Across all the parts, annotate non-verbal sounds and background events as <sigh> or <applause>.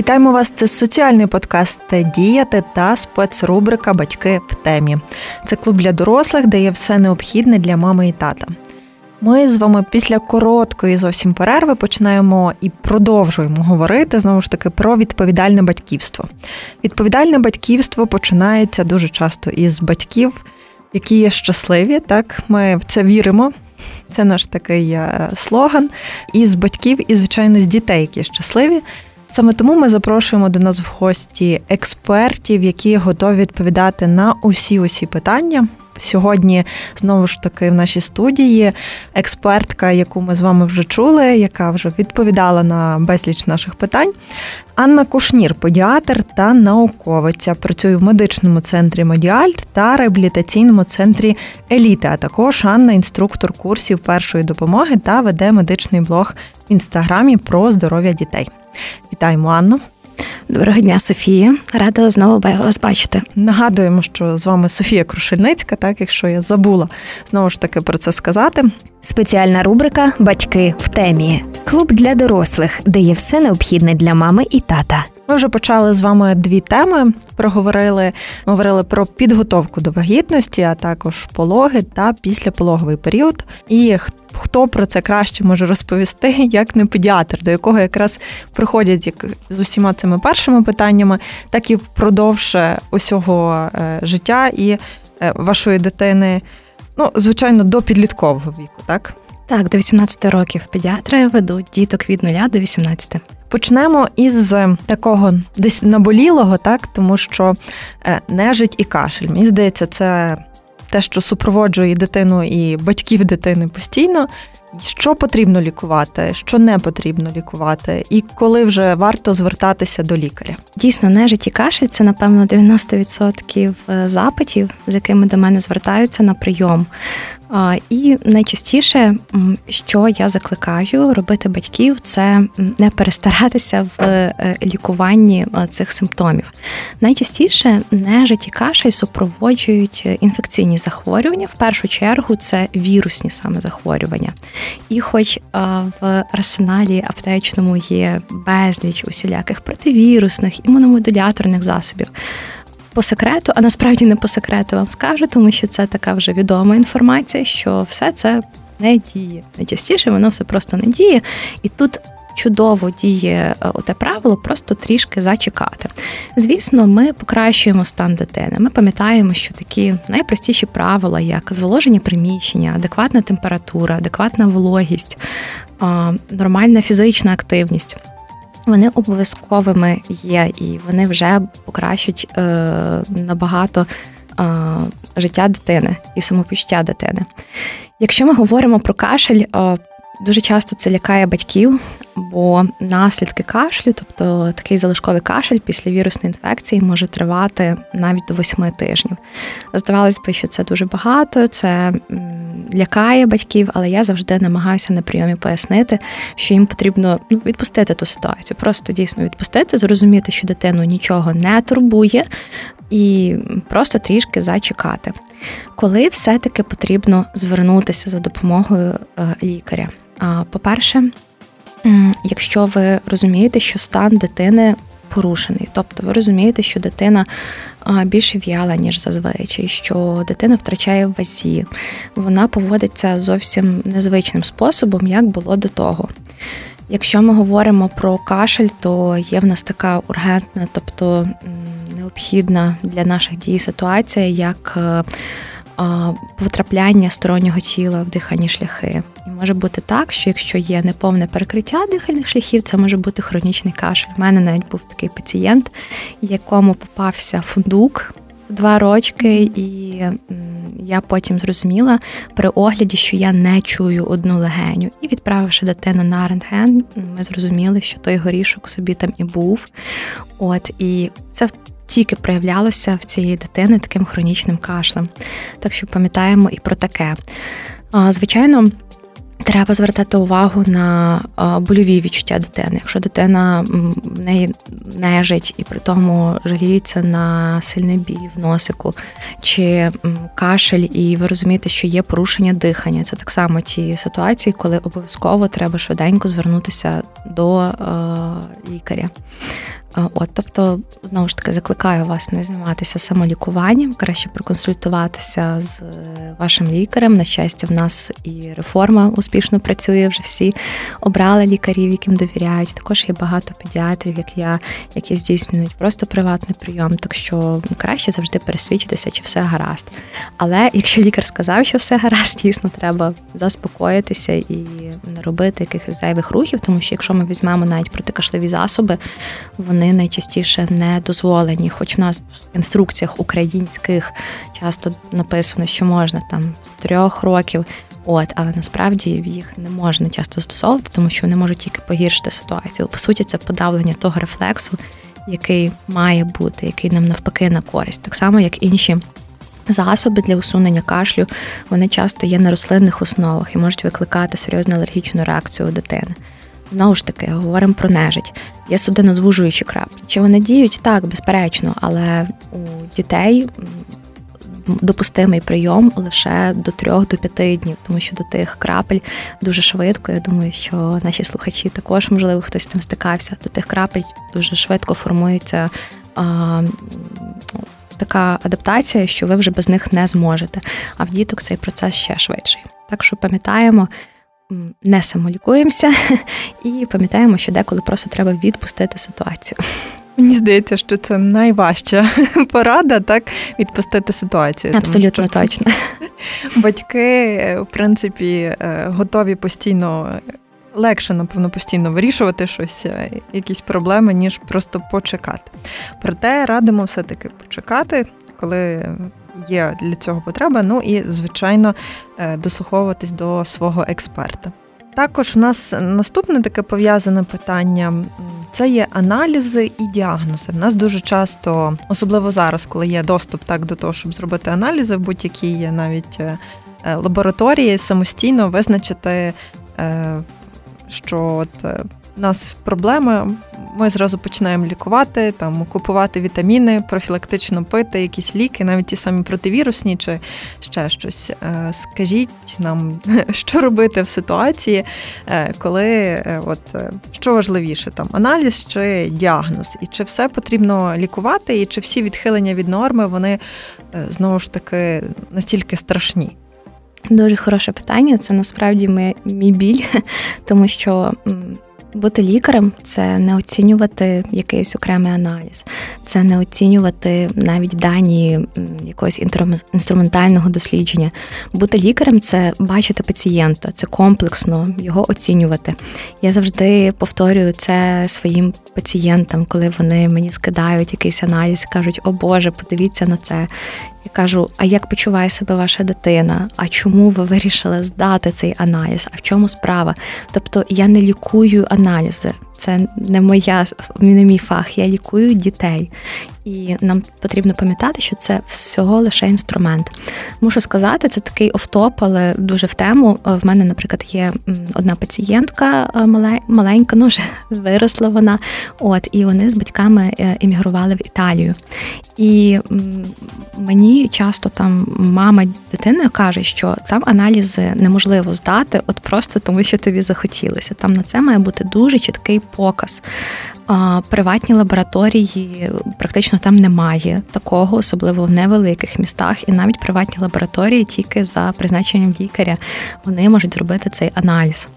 Вітаємо вас! Це соціальний подкаст Діяти та спецрубрика Батьки в темі. Це клуб для дорослих, де є все необхідне для мами і тата. Ми з вами після короткої зовсім перерви починаємо і продовжуємо говорити знову ж таки про відповідальне батьківство. Відповідальне батьківство починається дуже часто із батьків, які є щасливі. Так, ми в це віримо. Це наш такий е, слоган. І з батьків, і, звичайно, з дітей, які щасливі. Саме тому ми запрошуємо до нас в гості експертів, які готові відповідати на усі усі питання. Сьогодні знову ж таки в нашій студії експертка, яку ми з вами вже чули, яка вже відповідала на безліч наших питань. Анна Кушнір, педіатр та науковиця. Працює в медичному центрі Медіальт та реабілітаційному центрі Еліта. А також Анна, інструктор курсів першої допомоги та веде медичний блог в інстаграмі про здоров'я дітей. Вітаємо Анну! Доброго дня, Софія. Рада знову вас бачити. Нагадуємо, що з вами Софія Крушельницька, так якщо я забула знову ж таки про це сказати. Спеціальна рубрика Батьки в темі клуб для дорослих, де є все необхідне для мами і тата. Ми вже почали з вами дві теми. Проговорили, говорили про підготовку до вагітності, а також пологи та післяпологовий період. І хто про це краще може розповісти, <laughs> як не педіатр, до якого якраз приходять як з усіма цими першими питаннями, так і впродовж усього е, життя і е, вашої дитини. Ну, звичайно, до підліткового віку, так? Так, до 18 років педіатри ведуть діток від 0 до 18. Почнемо із е, такого десь наболілого, так тому що нежить і кашель. Мені здається, це те, що супроводжує дитину і батьків дитини постійно. Що потрібно лікувати, що не потрібно лікувати, і коли вже варто звертатися до лікаря? Дійсно, нежить і кашель – це напевно 90% е, запитів, з якими до мене звертаються на прийом. І найчастіше, що я закликаю робити батьків, це не перестаратися в е, лікуванні е, цих симптомів. Найчастіше нежить і кашель супроводжують інфекційні захворювання. В першу чергу це вірусні саме захворювання. І, хоч в арсеналі аптечному є безліч усіляких противірусних імуномодуляторних засобів по секрету, а насправді не по секрету вам скажу, тому що це така вже відома інформація, що все це не діє. Найчастіше воно все просто не діє. І тут чудово діє е, те правило, просто трішки зачекати. Звісно, ми покращуємо стан дитини. Ми пам'ятаємо, що такі найпростіші правила, як зволоження приміщення, адекватна температура, адекватна вологість, нормальна фізична активність вони обов'язковими є, і вони вже покращать е, набагато е, життя дитини і самопочуття дитини. Якщо ми говоримо про кашель, дуже часто це лякає батьків, бо наслідки кашлю, тобто такий залишковий кашель після вірусної інфекції, може тривати навіть до восьми тижнів. Здавалось би, що це дуже багато, це лякає батьків, але я завжди намагаюся на прийомі пояснити, що їм потрібно ну, відпустити ту ситуацію, просто дійсно відпустити, зрозуміти, що дитину нічого не турбує, і просто трішки зачекати. Коли все-таки потрібно звернутися за допомогою е, лікаря. По-перше, якщо ви розумієте, що стан дитини порушений, тобто ви розумієте, що дитина більше в'яла, ніж зазвичай, що дитина втрачає в вазі, вона поводиться зовсім незвичним способом, як було до того. Якщо ми говоримо про кашель, то є в нас така ургентна, тобто необхідна для наших дій ситуація, як е, потрапляння стороннього тіла в дихальні шляхи. І може бути так, що якщо є неповне перекриття дихальних шляхів, це може бути хронічний кашель. У мене навіть був такий пацієнт, якому попався фундук два рочки, і я потім зрозуміла при огляді, що я не чую одну легеню. І відправивши дитину на рентген, ми зрозуміли, що той горішок собі там і був. От і це тільки проявлялося в цієї дитини таким хронічним кашлем. Так що пам'ятаємо і про таке. Звичайно. Треба звертати увагу на больові відчуття дитини. Якщо дитина в неї нежить і при тому жаліється на сильний біль в носику чи кашель, і ви розумієте, що є порушення дихання. Це так само ті ситуації, коли обов'язково треба швиденько звернутися до лікаря. От, тобто, знову ж таки, закликаю вас не займатися самолікуванням, краще проконсультуватися з вашим лікарем. На щастя, в нас і реформа успішно працює. Вже всі обрали лікарів, яким довіряють. Також є багато педіатрів, як я, які здійснюють просто приватний прийом. Так що краще завжди пересвідчитися, чи все гаразд. Але якщо лікар сказав, що все гаразд, дійсно треба заспокоїтися і не робити якихось зайвих рухів, тому що якщо ми візьмемо навіть протикашливі засоби, вони найчастіше не дозволені. Хоч в нас в інструкціях українських часто написано, що можна там з трьох років. От, але насправді їх не можна часто застосовувати, тому що вони можуть тільки погіршити ситуацію. По суті, це подавлення того рефлексу, який має бути, який нам навпаки на користь, так само як інші. Засоби для усунення кашлю вони часто є на рослинних основах і можуть викликати серйозну алергічну реакцію у дитини. Знову ж таки, говоримо про нежить. Є судинозвужуючі краплі. Чи вони діють? Так, безперечно, але у дітей допустимий прийом лише до 3-5 днів, тому що до тих крапель дуже швидко. Я думаю, що наші слухачі також, можливо, хтось з тим стикався. До тих крапель дуже швидко формується. А, Така адаптація, що ви вже без них не зможете. А в діток цей процес ще швидший. Так що пам'ятаємо, не самолікуємося <laughs> і пам'ятаємо, що деколи просто треба відпустити ситуацію. <laughs> Мені здається, що це найважча <laughs> порада, так відпустити ситуацію. Абсолютно Тому, точно. Батьки, в принципі, е, готові постійно. Легше, напевно, постійно вирішувати щось, е, якісь проблеми, ніж просто почекати. Проте радимо все-таки почекати, коли є для цього потреба. Ну і, звичайно, е, дослуховуватись до свого експерта. Також в нас наступне таке пов'язане питання це є аналізи і діагнози. В нас дуже часто, особливо зараз, коли є доступ так до того, щоб зробити аналізи, в будь-якій навіть е, е, лабораторії, самостійно визначити, що от нас проблема, ми зразу починаємо лікувати, там купувати вітаміни, профілактично пити, якісь ліки, навіть ті самі противірусні чи ще щось. Е, скажіть нам, <laughs> що робити в ситуації, е, коли е, от що важливіше, там аналіз чи діагноз, і чи все потрібно лікувати, і чи всі відхилення від норми вони знову ж таки настільки страшні. Дуже хороше питання. Це насправді ми, мій біль, <laughs> тому що бути лікарем це не оцінювати якийсь окремий аналіз, це не оцінювати навіть дані якогось інструментального дослідження. Бути лікарем це бачити пацієнта, це комплексно його оцінювати. Я завжди повторюю це своїм пацієнтам, коли вони мені скидають якийсь аналіз, кажуть, о Боже, подивіться на це. Я кажу: а як почуває себе ваша дитина? А чому ви вирішили здати цей аналіз? А в чому справа? Тобто я не лікую аналізи. Це не моя не мій фах. Я лікую дітей. І нам потрібно пам'ятати, що це всього лише інструмент. Мушу сказати, це такий офтоп, але дуже в тему. Е, в мене, наприклад, є одна пацієнтка е, маленька, ну вже <laughs> виросла вона. От і вони з батьками е, емігрували в Італію. І мені часто там мама дитини каже, що там аналізи неможливо здати, от просто тому, що тобі захотілося. Там на це має бути дуже чіткий показ. Приватні лабораторії практично там немає такого, особливо в невеликих містах, і навіть приватні лабораторії тільки за призначенням лікаря вони можуть зробити цей аналіз.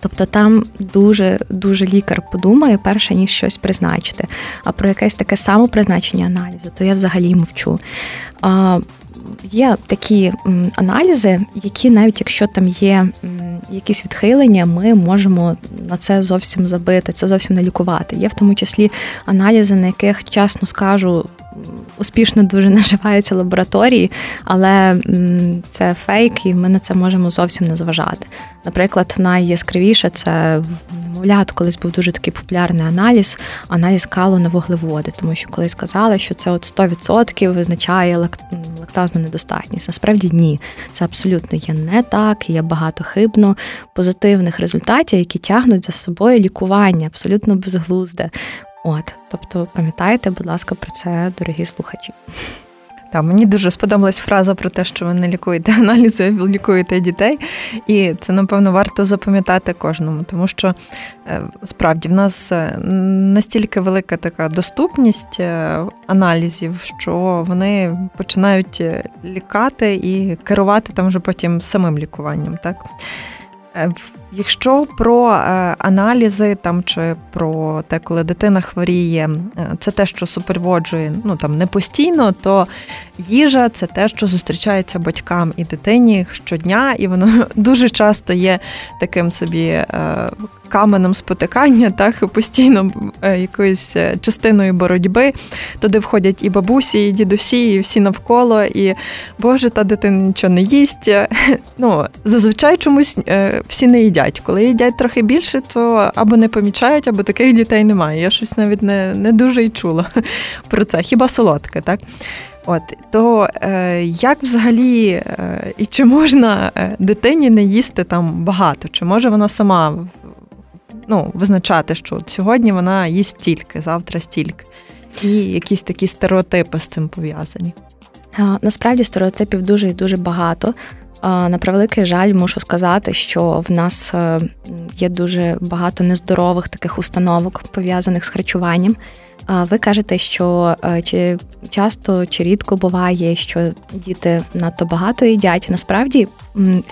Тобто там дуже дуже лікар подумає, перше ніж щось призначити. А про якесь таке самопризначення аналізу, то я взагалі мовчу. Є такі аналізи, які навіть якщо там є якісь відхилення, ми можемо на це зовсім забити, це зовсім не лікувати. Є в тому числі аналізи, на яких чесно скажу. Успішно дуже <laughs> наживаються лабораторії, але це фейк, і ми на це можемо зовсім не зважати. Наприклад, найяскравіше це немовлят, колись був дуже такий популярний аналіз, аналіз калу на вуглеводи, тому що колись сказали, що це от 100% визначає лактазну недостатність. Насправді ні, це абсолютно є не так. Є багато хибно позитивних результатів, які тягнуть за собою лікування, абсолютно безглузде. От, тобто, пам'ятайте, будь ласка, про це, дорогі слухачі. Так, мені дуже сподобалась фраза про те, що ви не лікуєте аналізи, ви лікуєте дітей. І це, напевно, варто запам'ятати кожному, тому що е, справді в нас е, настільки велика така доступність е, аналізів, що вони починають лікати і керувати там вже потім самим лікуванням. так. Якщо про е, аналізи там чи про те, коли дитина хворіє, е, це те, що супроводжує ну там не постійно, то їжа це те, що зустрічається батькам і дитині щодня, і воно <laughs> дуже часто є таким собі е, каменем спотикання, так і постійно якоюсь частиною боротьби. Туди входять і бабусі, і дідусі, і всі навколо, і Боже, та дитина нічого не їсть. <laughs> Ну зазвичай чомусь всі не їдять їдять. Коли їдять трохи більше, то або не помічають, або таких дітей немає. Я щось навіть не не дуже й чула <laughs> про це. Хіба солодке, так? От то е, як взагалі е, і чи можна е, дитині не їсти там багато? Чи може вона сама ну, визначати, що от сьогодні вона їсть стільки, завтра стільки, і якісь такі стереотипи з цим пов'язані? Насправді стереотипів дуже і дуже багато. На превеликий жаль, мушу сказати, що в нас е, є дуже багато нездорових таких установок пов'язаних з харчуванням. Ви кажете, що е, чи часто чи рідко буває, що діти надто багато їдять. Насправді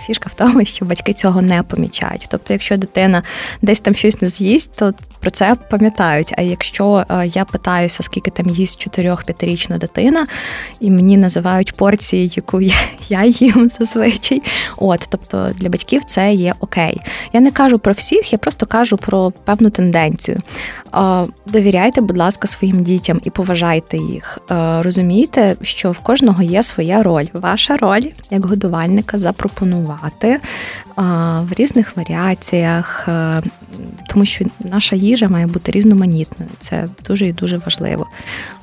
фішка в тому, що батьки цього не помічають. Тобто, якщо дитина десь там щось не з'їсть, то про це пам'ятають. А якщо е, я питаюся, скільки там їсть 4-5-річна дитина, і мені називають порції, яку я, <laughs> я їм зазвичай. От, тобто для батьків це є окей. Я не кажу про всіх, я просто кажу про певну тенденцію. Довіряйте, будь ласка, своїм дітям і поважайте їх. Е, розумійте, що в кожного є своя роль. Ваша роль як годувальника запропонувати в різних варіаціях, е, тому що наша їжа має бути різноманітною. Це дуже і дуже важливо.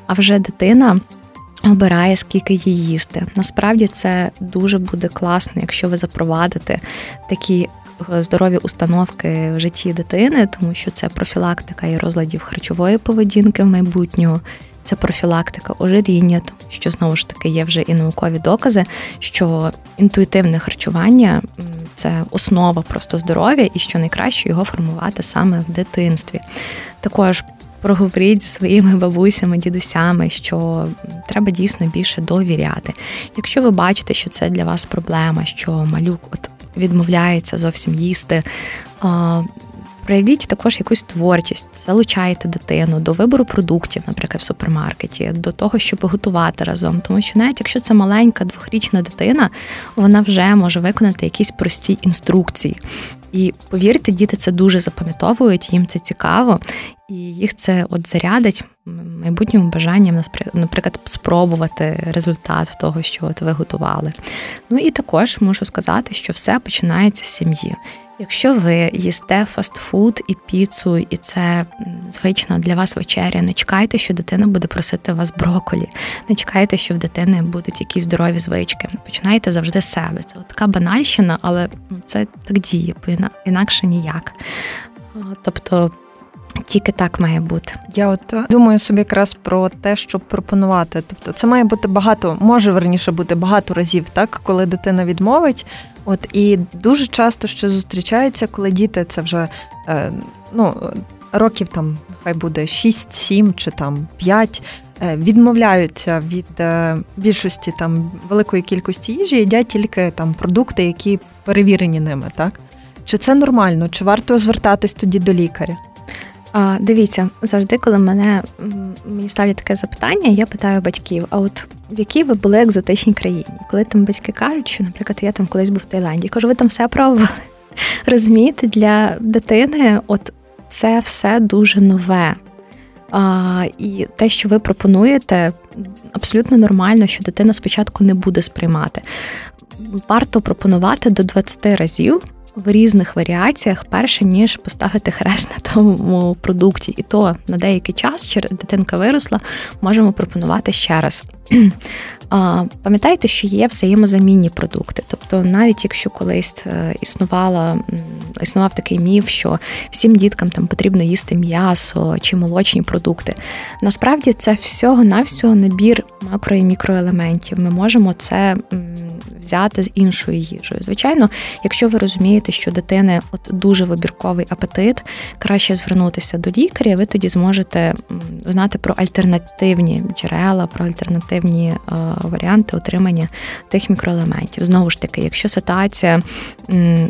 А вже дитина. Обирає, скільки її їсти. Насправді це дуже буде класно, якщо ви запровадите такі здорові установки в житті дитини, тому що це профілактика і розладів харчової поведінки в майбутнього. Це профілактика ожиріння, тому що знову ж таки є вже і наукові докази, що інтуїтивне харчування це основа просто здоров'я, і що найкраще його формувати саме в дитинстві. Також проговоріть зі своїми бабусями, дідусями, що треба дійсно більше довіряти. Якщо ви бачите, що це для вас проблема, що малюк от відмовляється зовсім їсти. Проявіть також якусь творчість, залучайте дитину до вибору продуктів, наприклад, в супермаркеті, до того, щоб готувати разом. Тому що навіть якщо це маленька двохрічна дитина, вона вже може виконати якісь прості інструкції. І повірте, діти це дуже запам'ятовують, їм це цікаво, і їх це от зарядить майбутнім бажанням, наприклад, спробувати результат того, що от ви готували. Ну і також можу сказати, що все починається з сім'ї. Якщо ви їсте фастфуд і піцу, і це звична для вас вечеря, не чекайте, що дитина буде просити вас броколі, не чекайте, що в дитини будуть якісь здорові звички. Починайте завжди з себе. Це от така банальщина, але ну, це так діє, інакше ніяк. Тобто тільки так має бути. Я от е, думаю собі якраз про те, щоб пропонувати. Тобто, це має бути багато, може верніше бути багато разів, так коли дитина відмовить. От і дуже часто ще зустрічається, коли діти це вже е, ну років там хай буде 6-7 чи там 5, е, відмовляються від більшості там великої кількості їжі, їдять тільки там продукти, які перевірені ними, так? Чи це нормально? Чи варто звертатись тоді до лікаря? А, Дивіться, завжди, коли мене мені ставлять таке запитання, я питаю батьків: а от в якій ви були екзотичній країні? Коли там батьки кажуть, що, наприклад, я там колись був в Таїланді, кажу, ви там все пробували. <laughs> Розумієте, для дитини от це все дуже нове. А, І те, що ви пропонуєте, абсолютно нормально, що дитина спочатку не буде сприймати. Варто пропонувати до 20 разів в різних варіаціях, перше ніж поставити хрест на тому продукті, і то на деякий час, через дитинка виросла, можемо пропонувати ще раз. Пам'ятайте, що є взаємозамінні продукти. Тобто, навіть якщо колись е, існувала, існував такий міф, що всім діткам там потрібно їсти м'ясо чи молочні продукти. Насправді це всього-навсього набір макро і мікроелементів. Ми можемо це взяти з іншою їжею. Звичайно, якщо ви розумієте, що дитини от дуже вибірковий апетит, краще звернутися до лікаря, ви тоді зможете знати про альтернативні джерела, про альтернативні е, варіанти отримання тих мікроелементів. Знову ж таки, якщо ситуація,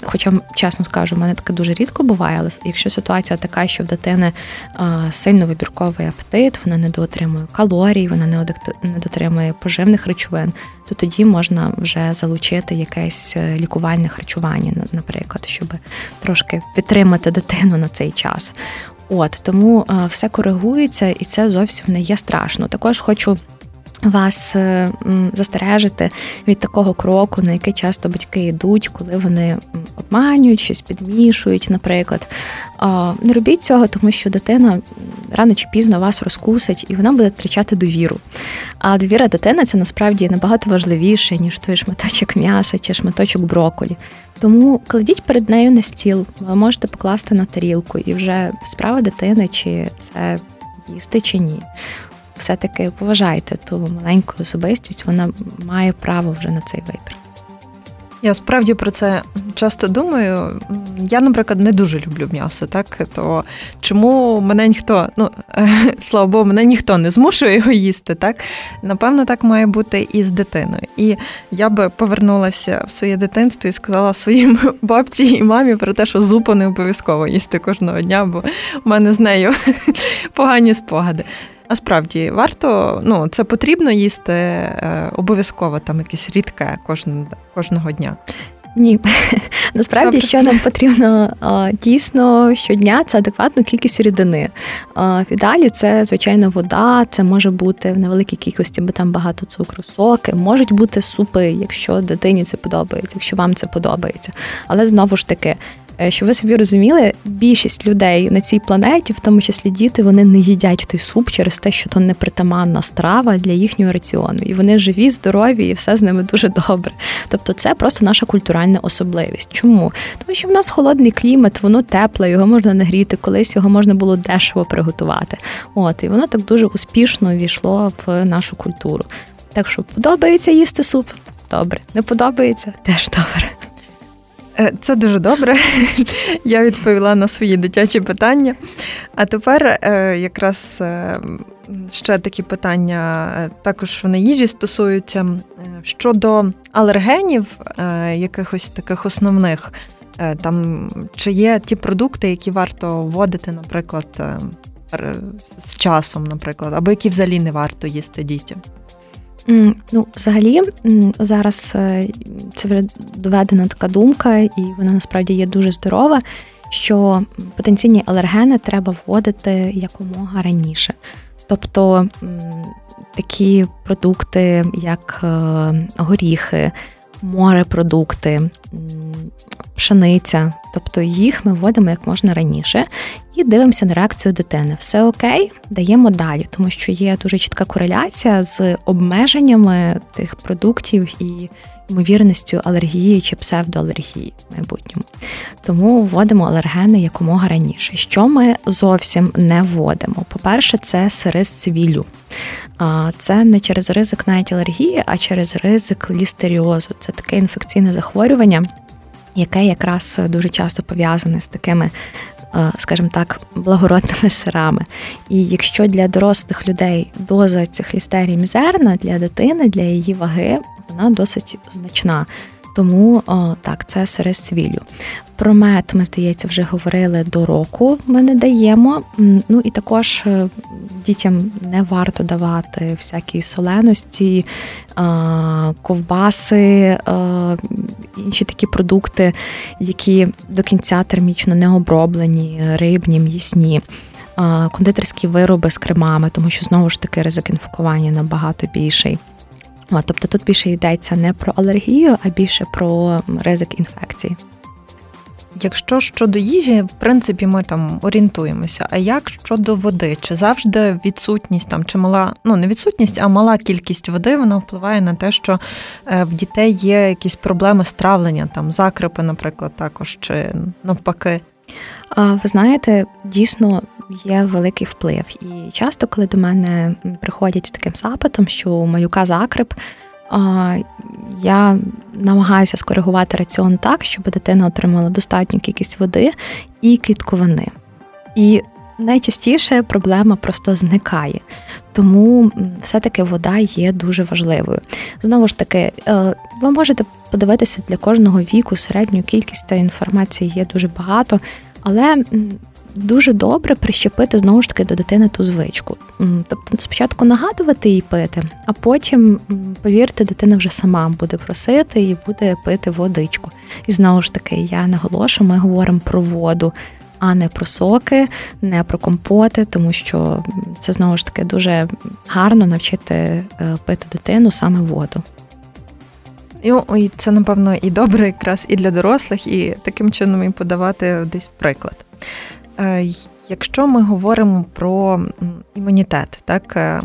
хоча чесно скажу, в мене таке дуже рідко буває, але якщо ситуація така, що в дитини е, сильно вибірковий апетит, вона не доотримує калорій, вона не дотримує поживних речовин, то тоді можна вже залучити якесь е, лікувальне харчування, наприклад, щоб трошки підтримати дитину на цей час. От тому все коригується, і це зовсім не є страшно. Також хочу вас е, застережити від такого кроку, на який часто батьки йдуть, коли вони обманюють, щось підмішують, наприклад. Не робіть цього, тому що дитина рано чи пізно вас розкусить, і вона буде втрачати довіру. А довіра дитини це насправді набагато важливіше, ніж той шматочок м'яса чи шматочок броколі. Тому кладіть перед нею на стіл, ви можете покласти на тарілку, і вже справа дитини, чи це їсти чи ні все-таки поважайте ту маленьку особистість, вона має право вже на цей вибір. Я справді про це часто думаю. Я, наприклад, не дуже люблю м'ясо, так то чому мене ніхто, ну <laughs> слава Богу, мене ніхто не змушує його їсти, так напевно, так має бути і з дитиною. І я би повернулася в своє дитинство і сказала своїм <laughs> бабці і мамі про те, що зупу не обов'язково їсти кожного дня, бо в мене з нею <laughs> погані спогади. А справді варто, ну це потрібно їсти е, обов'язково там якесь рідке кожен, кожного дня. Ні, <laughs> насправді, що нам потрібно дійсно щодня, це адекватну кількість рідини. В ідеалі це, звичайно, вода, це може бути в невеликій кількості, бо там багато цукру, соки, можуть бути супи, якщо дитині це подобається, якщо вам це подобається. Але знову ж таки, щоб ви собі розуміли, більшість людей на цій планеті, в тому числі діти, вони не їдять той суп через те, що то непритаманна страва для їхнього раціону. І вони живі, здорові, і все з ними дуже добре. Тобто, це просто наша культуральна особливість. Чому? Тому що в нас холодний клімат, воно тепле, його можна нагріти, колись його можна було дешево приготувати. От і воно так дуже успішно війшло в нашу культуру. Так що подобається їсти суп? Добре, не подобається теж добре. Е, це дуже добре. <laughs> Я відповіла на свої дитячі питання. А тепер е, якраз е, ще такі питання, також вони їжі стосуються щодо алергенів, якихось таких основних. Там чи є ті продукти, які варто вводити, наприклад, з часом, наприклад, або які взагалі не варто їсти дітям? Ну, взагалі, зараз е, це вже доведена така думка, і вона насправді є дуже здорова. Що потенційні алергени треба вводити якомога раніше. Тобто такі продукти, як е, горіхи, морепродукти, пшениця, тобто їх ми вводимо як можна раніше і дивимося на реакцію дитини. Все окей, даємо далі, тому що є дуже чітка кореляція з обмеженнями тих продуктів і ймовірністю алергії чи псевдоалергії в майбутньому. Тому вводимо алергени якомога раніше. Що ми зовсім не вводимо? По-перше, це сири з цивілю. Це не через ризик навіть алергії, а через ризик лістеріозу. Це таке інфекційне захворювання, яке якраз дуже часто пов'язане з такими. Е, скажімо так, благородними сирами. І якщо для дорослих людей доза цих лістерій мізерна, для дитини, для її ваги, вона досить значна. Тому о, так, це сири з цвіллю. Про мед, ми, здається, вже говорили до року. Ми не даємо. Ну і також е, дітям не варто давати всякі соленості, ковбаси, інші такі продукти, які до кінця термічно не оброблені, рибні, м'ясні. Кондитерські вироби з кремами, тому що знову ж таки ризик інфікування набагато більший. Тобто тут більше йдеться не про алергію, а більше про ризик інфекції. якщо щодо їжі, в принципі, ми там орієнтуємося. А як щодо води? Чи завжди відсутність там, чи мала, ну не відсутність, а мала кількість води вона впливає на те, що е, в дітей є якісь проблеми з травлення, там закрипи, наприклад, також чи навпаки? Ви знаєте, дійсно є великий вплив. І часто, коли до мене приходять з таким запитом, що у малюка закрип, я намагаюся скоригувати раціон так, щоб дитина отримала достатню кількість води і клітковини. І найчастіше проблема просто зникає. Тому все-таки вода є дуже важливою. Знову ж таки, е, ви можете подивитися для кожного віку середню кількість та інформації є дуже багато, але дуже добре прищепити знову ж таки до дитини ту звичку. Тобто спочатку нагадувати їй пити, а потім, повірте, дитина вже сама буде просити і буде пити водичку. І знову ж таки, я наголошую, ми говоримо про воду. А не про соки, не про компоти, тому що це знову ж таки дуже гарно навчити е, пити дитину саме воду. І це, напевно, і добре якраз і для дорослих, і таким чином і подавати десь приклад. Е, якщо ми говоримо про імунітет, так е,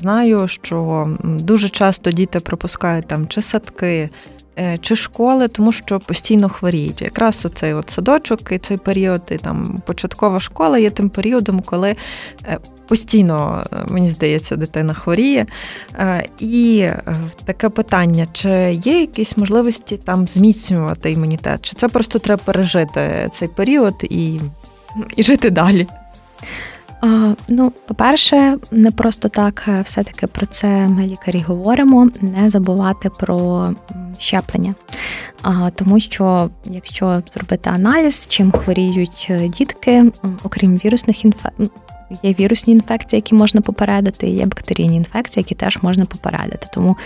знаю, що дуже часто діти пропускають там чи садки, е, чи школи, тому що постійно хворіють. Якраз оцей от садочок і цей період, і там початкова школа є тим періодом, коли постійно, мені здається, дитина хворіє. І таке питання: чи є якісь можливості там зміцнювати імунітет? Чи це просто треба пережити цей період і і жити далі? А, Ну, по-перше, не просто так е, все-таки про це ми лікарі говоримо, не забувати про щеплення. А, Тому що якщо зробити аналіз, чим хворіють е, дітки, окрім вірусних інфекцій, Є вірусні інфекції, які можна попередити, є бактерійні інфекції, які теж можна попередити. Тому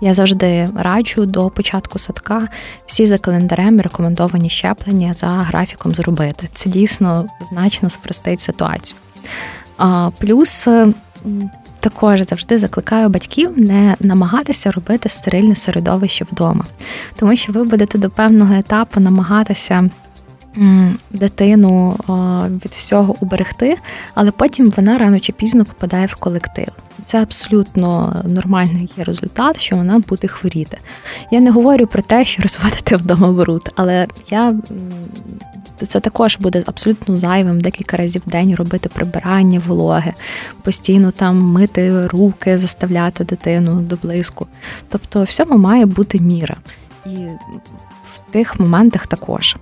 я завжди раджу до початку садка всі за календарем рекомендовані щеплення за графіком зробити. Це дійсно значно спростить ситуацію. Плюс також завжди закликаю батьків не намагатися робити стерильне середовище вдома, тому що ви будете до певного етапу намагатися дитину від всього уберегти, але потім вона рано чи пізно попадає в колектив. Це абсолютно нормальний є результат, що вона буде хворіти. Я не говорю про те, що розводити вдома бруд, але я це також буде абсолютно зайвим декілька разів в день робити прибирання, вологи, постійно там мити руки, заставляти дитину до блиску. Тобто, всьому має бути міра. І в тих моментах також.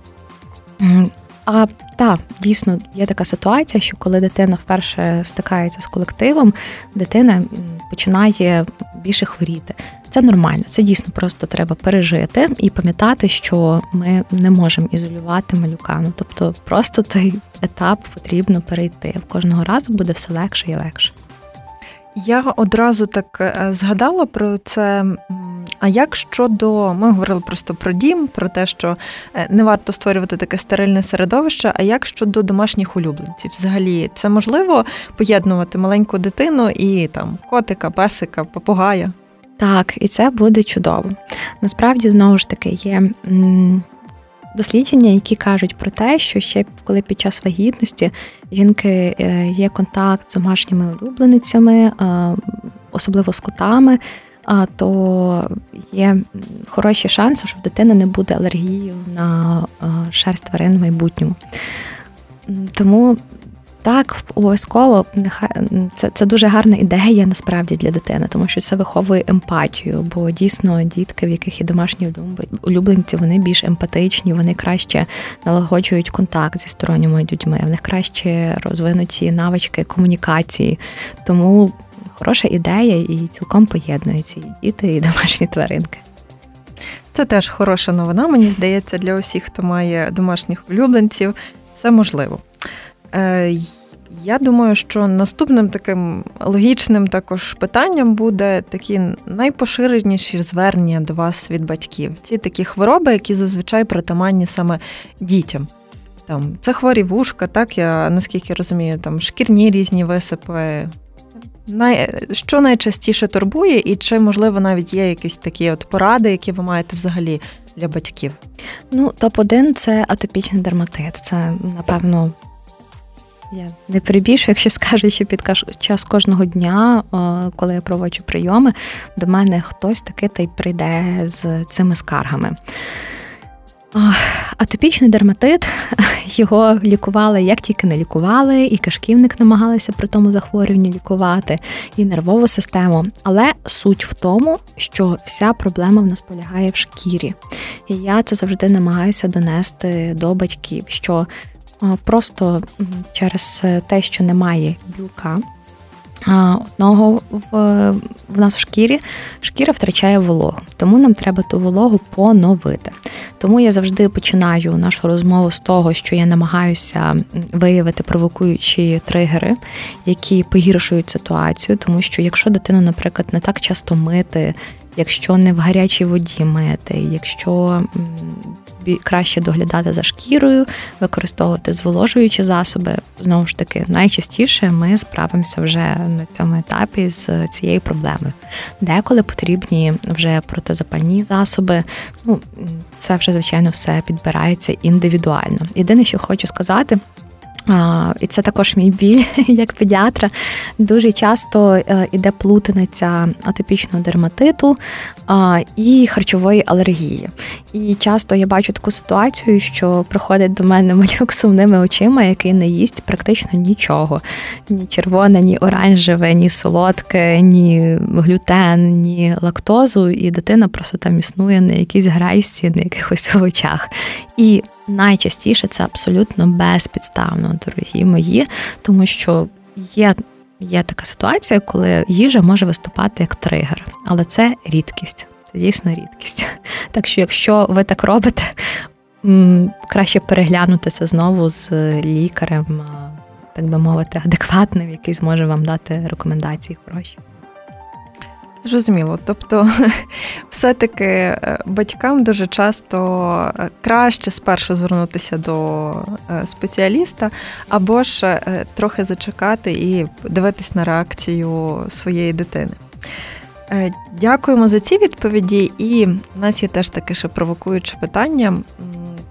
А так, дійсно є така ситуація, що коли дитина вперше стикається з колективом, дитина починає більше хворіти. Це нормально, це дійсно просто треба пережити і пам'ятати, що ми не можемо ізолювати малюка. Ну тобто, просто цей етап потрібно перейти. Кожного разу буде все легше і легше. Я одразу так е, згадала про це. А як щодо ми говорили просто про дім, про те, що е, не варто створювати таке стерильне середовище, а як щодо домашніх улюбленців? Взагалі, це можливо поєднувати маленьку дитину і там котика, песика, попугая? Так, і це буде чудово. Насправді, знову ж таки, є дослідження, які кажуть про те, що ще коли під час вагітності жінки е, є контакт з домашніми улюбленицями, е, особливо з котами, то є хороші шанси, що в дитини не буде алергії на е, шерсть тварин в майбутньому. Тому так, обов'язково нехай це це дуже гарна ідея насправді для дитини, тому що це виховує емпатію, бо дійсно дітки, в яких є домашні улюбленці, вони більш емпатичні, вони краще налагоджують контакт зі сторонніми людьми, в них краще розвинуті навички комунікації. Тому хороша ідея і цілком поєднується і діти, і домашні тваринки. Це теж хороша новина, мені здається, для усіх, хто має домашніх улюбленців, це можливо. Е, я думаю, що наступним таким логічним також питанням буде такі найпоширеніші звернення до вас від батьків. Ці такі хвороби, які зазвичай притаманні саме дітям. Там Це хворі вушка, так я наскільки розумію, там шкірні різні висипи. Най... Що найчастіше турбує, і чи, можливо, навіть є якісь такі от поради, які ви маєте взагалі для батьків? Ну, топ-1 це атопічний дерматит. Це, напевно, я не перебільшую, якщо скажу, що під час кожного дня, коли я проводжу прийоми, до мене хтось таки та й прийде з цими скаргами. Атопічний дерматит, <laughs> його лікували як тільки не лікували, і кишківник намагалися при тому захворюванні лікувати, і нервову систему. Але суть в тому, що вся проблема в нас полягає в шкірі. І я це завжди намагаюся донести до батьків, що просто через те, що немає білка одного в, в нас в шкірі, шкіра втрачає вологу, тому нам треба ту вологу поновити. Тому я завжди починаю нашу розмову з того, що я намагаюся виявити провокуючі тригери, які погіршують ситуацію, тому що якщо дитину, наприклад, не так часто мити, якщо не в гарячій воді мити, якщо краще доглядати за шкірою, використовувати зволожуючі засоби. Знову ж таки, найчастіше ми справимося вже на цьому етапі з цією проблемою. Деколи потрібні вже протизапальні засоби. Ну це вже звичайно все підбирається індивідуально. Єдине, що хочу сказати. А, І це також мій біль <laughs> як педіатра. Дуже часто е, іде плутаниця атопічного дерматиту а, і харчової алергії. І часто я бачу таку ситуацію, що приходить до мене <laughs> малюк сумними очима, який не їсть практично нічого: ні червоне, ні оранжеве, ні солодке, ні глютен, ні лактозу. І дитина просто там існує на якійсь граюсті, на якихось <laughs> овочах. І найчастіше це абсолютно безпідставно, дорогі мої, тому що є. Є така ситуація, коли їжа може виступати як тригер, але це рідкість, це дійсно рідкість. <laughs> Так що, якщо ви так робите, краще переглянути це знову з лікарем, так би мовити, адекватним, який зможе вам дати рекомендації хороші. Зрозуміло. Тобто, <laughs> все-таки е, батькам дуже часто е, краще спершу звернутися до е, спеціаліста, або ж трохи зачекати і дивитись на реакцію своєї дитини. Дякуємо за ці відповіді, і в нас є теж таке ще провокуюче питання,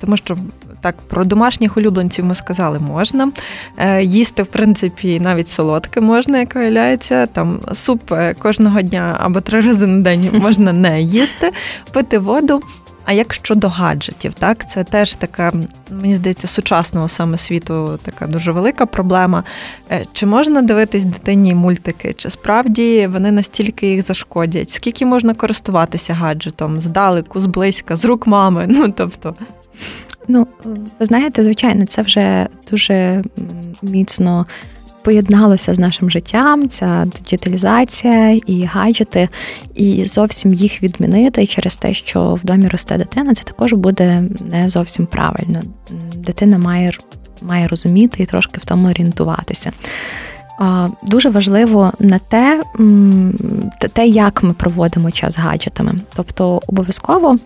тому що так, про домашніх улюбленців ми сказали, можна. Е, їсти, в принципі, навіть солодке можна, як виявляється. Там суп е, кожного дня або три рази на день <laughs> можна не їсти, пити воду. А як щодо гаджетів, так це теж така, мені здається, сучасного саме світу така дуже велика проблема. Е, чи можна дивитись дитині мультики? Чи справді вони настільки їх зашкодять? Скільки можна користуватися гаджетом здалеку, зблизька, з рук мами? <laughs> Ну тобто. Ну, ви знаєте, звичайно, це вже дуже міцно поєдналося з нашим життям. Ця диджиталізація і гаджети, і зовсім їх відмінити через те, що в домі росте дитина, це також буде не зовсім правильно. Дитина має має розуміти і трошки в тому орієнтуватися. Дуже важливо на те, те, як ми проводимо час гаджетами. Тобто обов'язково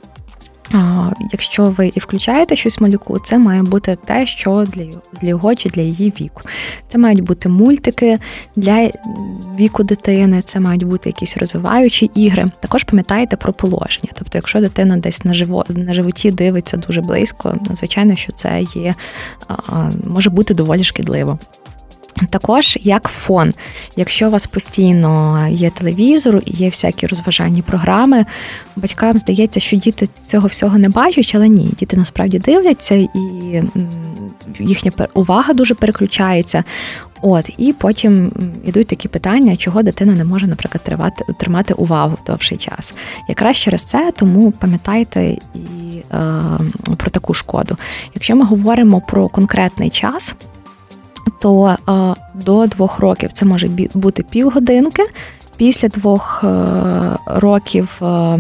Якщо ви і включаєте щось малюку, це має бути те, що для для його чи для її віку. Це мають бути мультики для віку дитини, це мають бути якісь розвиваючі ігри. Також пам'ятаєте про положення. Тобто, якщо дитина десь на живо, на животі дивиться дуже близько, звичайно, що це є може бути доволі шкідливо. Також як фон, якщо у вас постійно є телевізор і є всякі розважальні програми, батькам здається, що діти цього всього не бачать, але ні, діти насправді дивляться і їхня увага дуже переключається. От, і потім йдуть такі питання, чого дитина не може, наприклад, тривати, тримати увагу довший час. Якраз через це, тому пам'ятайте і е, про таку шкоду. Якщо ми говоримо про конкретний час то е, до двох років це може бути півгодинки. Після двох е, років е,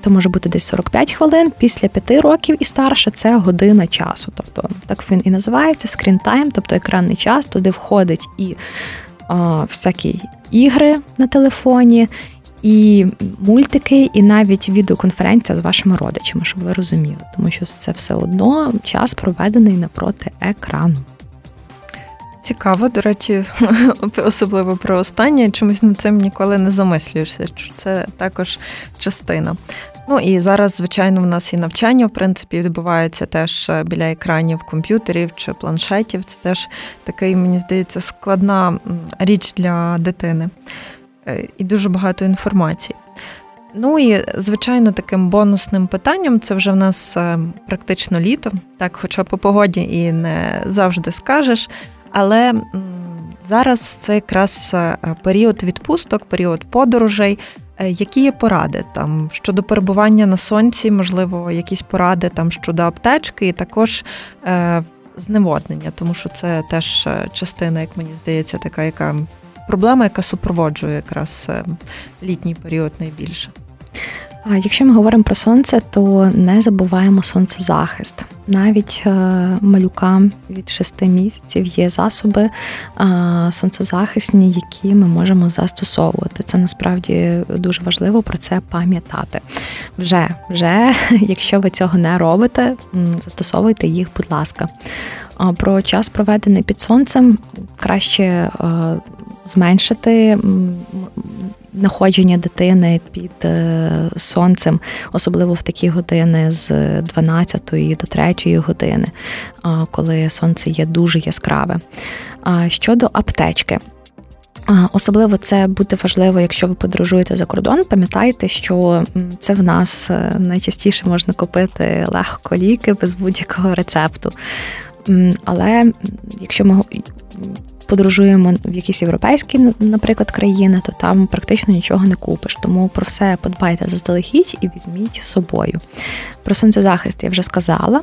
то може бути десь 45 хвилин. Після п'яти років і старше це година часу. Тобто так він і називається скрінтайм, тобто екранний час, туди входить і всякі ігри на телефоні, і мультики, і навіть відеоконференція з вашими родичами, щоб ви розуміли, тому що це все одно час проведений напроти екрану. Цікаво, до речі, <laughs> особливо про останнє. Чомусь над цим ніколи не замислюєшся. Це також частина. Ну і зараз, звичайно, в нас і навчання в принципі відбувається теж е, біля екранів комп'ютерів чи планшетів. Це теж такий, мені здається, складна річ для дитини е, і дуже багато інформації. Ну і звичайно, таким бонусним питанням це вже в нас е, практично літо, так, хоча по погоді і не завжди скажеш. Але зараз це якраз період відпусток, період подорожей. Е, які є поради там щодо перебування на сонці, можливо, якісь поради там щодо аптечки, і також е, зневоднення, тому що це теж е, частина, як мені здається, така яка проблема, яка супроводжує якраз е, літній період найбільше. Якщо ми говоримо про сонце, то не забуваємо сонцезахист. Навіть е, малюкам від 6 місяців є засоби сонцезахисні, які ми можемо застосовувати. Це насправді дуже важливо про це пам'ятати. Вже, вже, <laughs> якщо ви цього не робите, застосовуйте їх, будь ласка. Про час проведений під сонцем краще е, зменшити находження дитини під е, сонцем, особливо в такі години з 12 до 3 години, коли сонце є дуже яскраве. Щодо аптечки. Особливо це буде важливо, якщо ви подорожуєте за кордон. Пам'ятайте, що це в нас е, найчастіше можна купити легко ліки без будь-якого рецепту. Але якщо ми подорожуємо в якісь європейські, наприклад, країни, то там практично нічого не купиш. Тому про все подбайте заздалегідь і візьміть з собою. Про сонцезахист я вже сказала.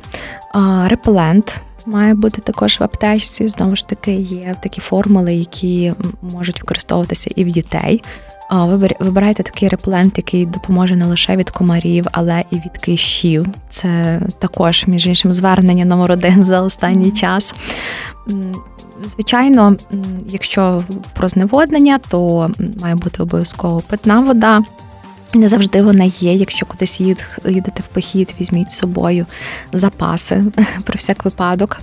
Репелент. Має бути також в аптечці. Знову ж таки, є такі формули, які можуть використовуватися і в дітей. Вибирайте такий реплент, який допоможе не лише від комарів, але і від кишів. Це також, між іншим, звернення номер один за останній час. Звичайно, якщо про зневоднення, то має бути обов'язково питна вода. Не завжди вона є. Якщо кудись їдете в похід, візьміть з собою запаси <laughs> про всяк випадок.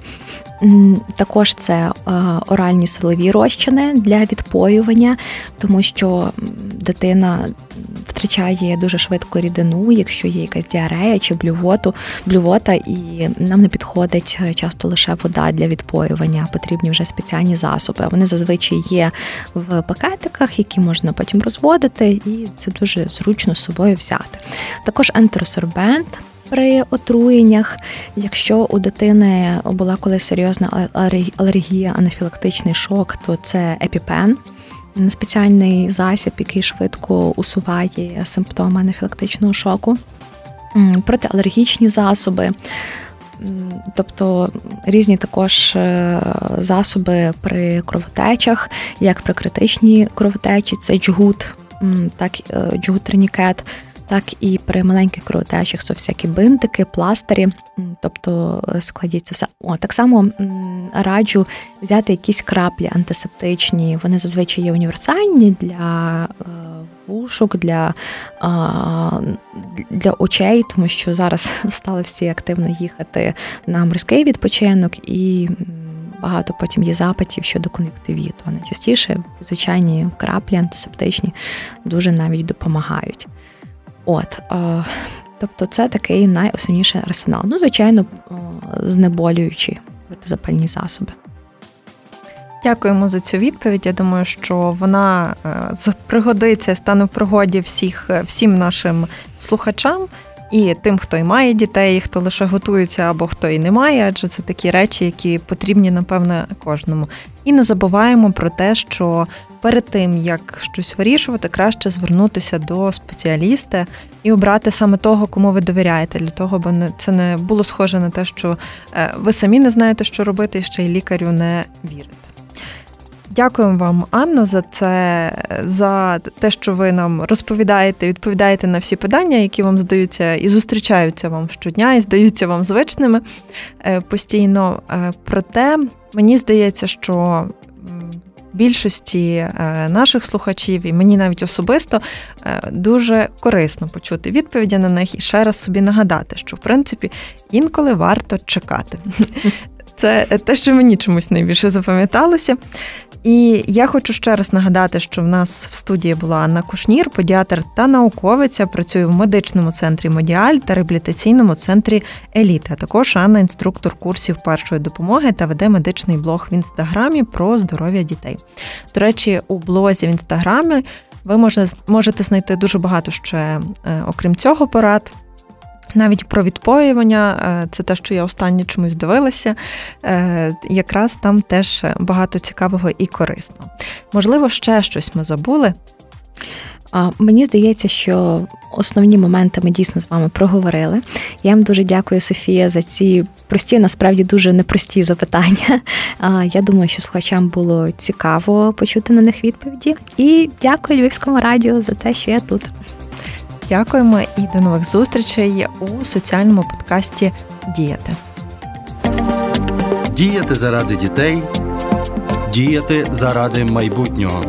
Також це е, оральні солові розчини для відпоювання, тому що дитина втрачає дуже швидко рідину, якщо є якась діарея чи блювоту, блювота, і нам не підходить е, часто лише вода для відпоювання, потрібні вже спеціальні засоби. Вони зазвичай є в пакетиках, які можна потім розводити, і це дуже зручно з собою взяти. Також ентеросорбент при отруєннях. Якщо у дитини була колись серйозна алергія, анафілактичний шок, то це епіпен. Спеціальний засіб, який швидко усуває симптоми анафілактичного шоку, протиалергічні засоби, тобто різні також е, засоби при кровотечах, як при критичній кровотечі, це джгут, так е, джгут-тринікет, так і при маленьких кровотечах це всякі бинтики, пластирі, тобто е, складіть це все. О, так само раджу взяти якісь краплі антисептичні. Вони зазвичай є універсальні для е, вушок, для для очей, тому що зараз <laughs> стали всі активно їхати на морський відпочинок і. Багато потім є запитів щодо кон'юктивіту. Найчастіше звичайні краплі антисептичні дуже навіть допомагають. От, е, Тобто це такий найосновніший арсенал. Ну, звичайно, знеболюючі протизапальні засоби. Дякуємо за цю відповідь. Я думаю, що вона е, пригодиться, стане в пригоді всіх, е, всім нашим слухачам і тим, хто і має дітей, і хто лише готується або хто і не має, адже це такі речі, які потрібні, напевне, кожному. І не забуваємо про те, що перед тим як щось вирішувати, краще звернутися до спеціаліста і обрати саме того, кому ви довіряєте, для того, бо це не було схоже на те, що е, ви самі не знаєте, що робити, і ще й лікарю не вірите. Дякуємо вам, Анно, за це, за те, що ви нам розповідаєте, відповідаєте на всі питання, які вам здаються і зустрічаються вам щодня, і здаються вам звичними е, постійно. Е, проте мені здається, що більшості е, наших слухачів, і мені навіть особисто дуже корисно почути відповіді на них і ще раз собі нагадати, що в принципі інколи варто чекати. Це те, що мені чомусь найбільше запам'яталося. І я хочу ще раз нагадати, що в нас в студії була Анна Кушнір, педіатр та науковиця. Працює в медичному центрі Модіаль та реабілітаційному центрі Еліта. Також Анна інструктор курсів першої допомоги та веде медичний блог в інстаграмі про здоров'я дітей. До речі, у блозі в інстаграмі ви можете знайти дуже багато ще, е, окрім цього, порад. Навіть про відпоювання, е, це те, що я останнє чомусь дивилася, е, якраз там теж багато цікавого і корисного. Можливо, ще щось ми забули. Мені здається, що основні моменти ми дійсно з вами проговорили. Я вам дуже дякую, Софія, за ці прості, насправді дуже непрості запитання. <laughs> Я думаю, що слухачам було цікаво почути на них відповіді. І дякую Львівському радіо за те, що я тут. Дякуємо і до нових зустрічей у соціальному подкасті Діяти. Діяти заради дітей, діяти заради майбутнього.